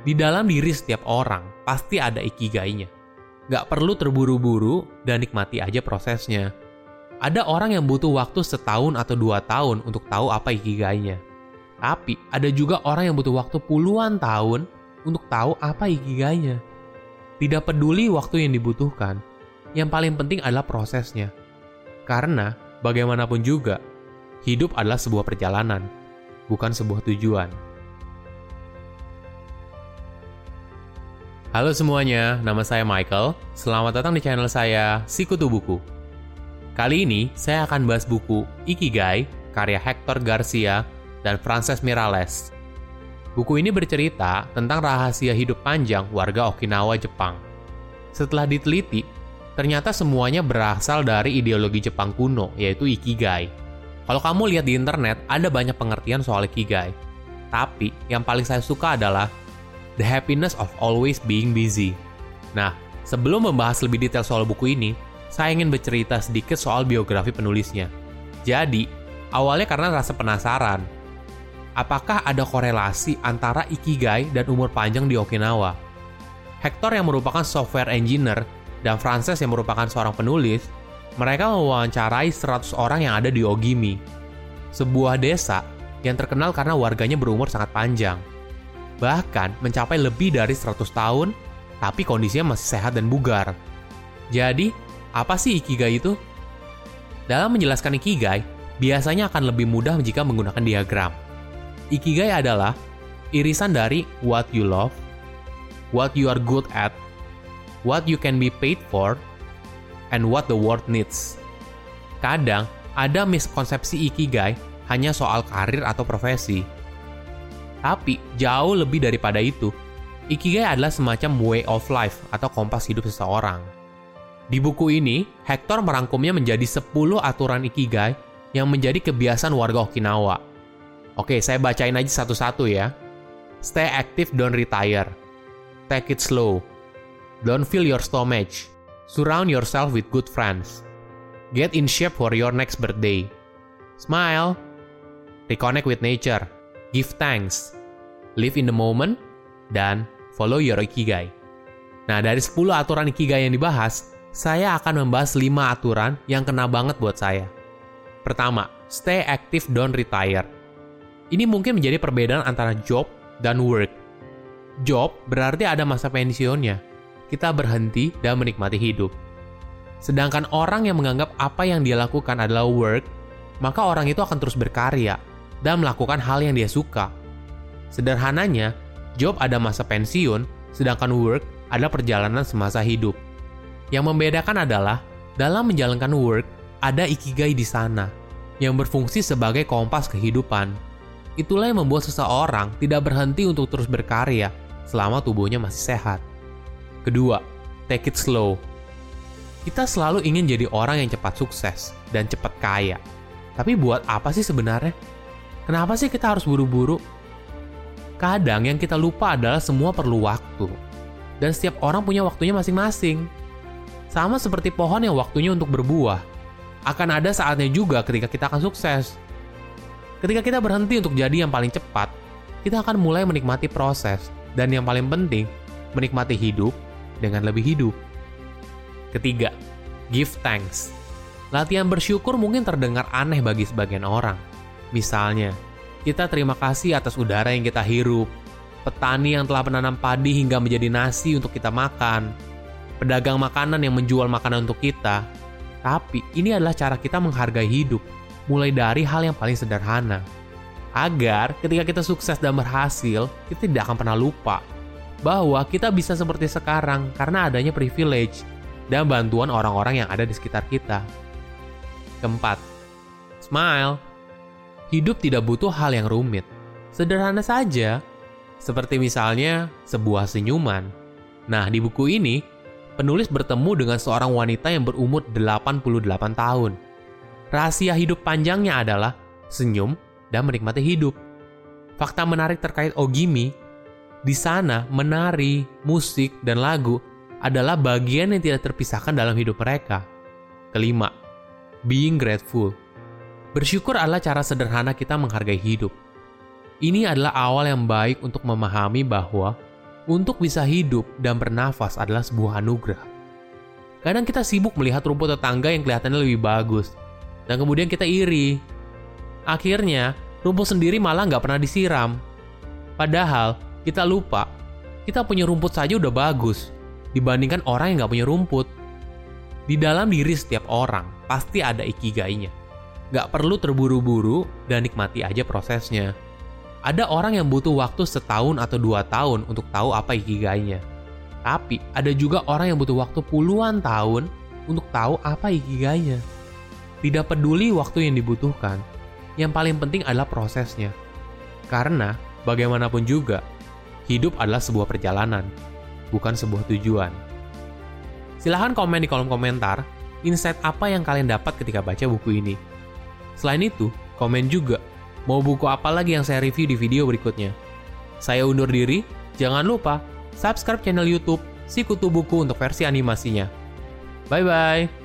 Di dalam diri setiap orang pasti ada ikigainya. Gak perlu terburu-buru dan nikmati aja prosesnya. Ada orang yang butuh waktu setahun atau dua tahun untuk tahu apa ikigainya. Tapi ada juga orang yang butuh waktu puluhan tahun untuk tahu apa ikigainya. Tidak peduli waktu yang dibutuhkan, yang paling penting adalah prosesnya. Karena bagaimanapun juga, hidup adalah sebuah perjalanan, bukan sebuah tujuan. Halo semuanya, nama saya Michael. Selamat datang di channel saya, Sikutu Buku. Kali ini, saya akan bahas buku Ikigai, karya Hector Garcia dan Frances Miralles. Buku ini bercerita tentang rahasia hidup panjang warga Okinawa, Jepang. Setelah diteliti, ternyata semuanya berasal dari ideologi Jepang kuno, yaitu Ikigai. Kalau kamu lihat di internet, ada banyak pengertian soal Ikigai. Tapi, yang paling saya suka adalah The Happiness of Always Being Busy. Nah, sebelum membahas lebih detail soal buku ini, saya ingin bercerita sedikit soal biografi penulisnya. Jadi, awalnya karena rasa penasaran. Apakah ada korelasi antara Ikigai dan umur panjang di Okinawa? Hector yang merupakan software engineer dan Frances yang merupakan seorang penulis, mereka mewawancarai 100 orang yang ada di Ogimi, sebuah desa yang terkenal karena warganya berumur sangat panjang bahkan mencapai lebih dari 100 tahun, tapi kondisinya masih sehat dan bugar. Jadi, apa sih Ikigai itu? Dalam menjelaskan Ikigai, biasanya akan lebih mudah jika menggunakan diagram. Ikigai adalah irisan dari what you love, what you are good at, what you can be paid for, and what the world needs. Kadang, ada miskonsepsi Ikigai hanya soal karir atau profesi, tapi jauh lebih daripada itu, Ikigai adalah semacam way of life atau kompas hidup seseorang. Di buku ini, Hector merangkumnya menjadi 10 aturan Ikigai yang menjadi kebiasaan warga Okinawa. Oke, saya bacain aja satu-satu ya. Stay active, don't retire. Take it slow. Don't fill your stomach. Surround yourself with good friends. Get in shape for your next birthday. Smile. Reconnect with nature give thanks, live in the moment, dan follow your ikigai. Nah, dari 10 aturan ikigai yang dibahas, saya akan membahas 5 aturan yang kena banget buat saya. Pertama, stay active don't retire. Ini mungkin menjadi perbedaan antara job dan work. Job berarti ada masa pensiunnya. Kita berhenti dan menikmati hidup. Sedangkan orang yang menganggap apa yang dia lakukan adalah work, maka orang itu akan terus berkarya, dan melakukan hal yang dia suka. Sederhananya, job ada masa pensiun, sedangkan work ada perjalanan semasa hidup. Yang membedakan adalah, dalam menjalankan work, ada ikigai di sana, yang berfungsi sebagai kompas kehidupan. Itulah yang membuat seseorang tidak berhenti untuk terus berkarya selama tubuhnya masih sehat. Kedua, take it slow. Kita selalu ingin jadi orang yang cepat sukses dan cepat kaya. Tapi buat apa sih sebenarnya? Kenapa sih kita harus buru-buru? Kadang yang kita lupa adalah semua perlu waktu. Dan setiap orang punya waktunya masing-masing. Sama seperti pohon yang waktunya untuk berbuah. Akan ada saatnya juga ketika kita akan sukses. Ketika kita berhenti untuk jadi yang paling cepat, kita akan mulai menikmati proses. Dan yang paling penting, menikmati hidup dengan lebih hidup. Ketiga, give thanks. Latihan bersyukur mungkin terdengar aneh bagi sebagian orang Misalnya, kita terima kasih atas udara yang kita hirup, petani yang telah menanam padi hingga menjadi nasi untuk kita makan, pedagang makanan yang menjual makanan untuk kita. Tapi ini adalah cara kita menghargai hidup, mulai dari hal yang paling sederhana. Agar ketika kita sukses dan berhasil, kita tidak akan pernah lupa bahwa kita bisa seperti sekarang karena adanya privilege dan bantuan orang-orang yang ada di sekitar kita. Keempat, smile. Hidup tidak butuh hal yang rumit. Sederhana saja, seperti misalnya sebuah senyuman. Nah, di buku ini, penulis bertemu dengan seorang wanita yang berumur 88 tahun. Rahasia hidup panjangnya adalah senyum dan menikmati hidup. Fakta menarik terkait Ogimi, di sana menari, musik, dan lagu adalah bagian yang tidak terpisahkan dalam hidup mereka. Kelima, being grateful. Bersyukur adalah cara sederhana kita menghargai hidup. Ini adalah awal yang baik untuk memahami bahwa untuk bisa hidup dan bernafas adalah sebuah anugerah. Kadang kita sibuk melihat rumput tetangga yang kelihatannya lebih bagus, dan kemudian kita iri. Akhirnya, rumput sendiri malah nggak pernah disiram. Padahal, kita lupa, kita punya rumput saja udah bagus, dibandingkan orang yang nggak punya rumput. Di dalam diri setiap orang, pasti ada ikigainya. Nggak perlu terburu-buru dan nikmati aja prosesnya. Ada orang yang butuh waktu setahun atau dua tahun untuk tahu apa ikigainya. Tapi ada juga orang yang butuh waktu puluhan tahun untuk tahu apa ikigainya. Tidak peduli waktu yang dibutuhkan, yang paling penting adalah prosesnya. Karena bagaimanapun juga, hidup adalah sebuah perjalanan, bukan sebuah tujuan. Silahkan komen di kolom komentar insight apa yang kalian dapat ketika baca buku ini. Selain itu, komen juga Mau buku apa lagi yang saya review di video berikutnya? Saya undur diri, jangan lupa subscribe channel YouTube Sikutu Buku untuk versi animasinya. Bye bye.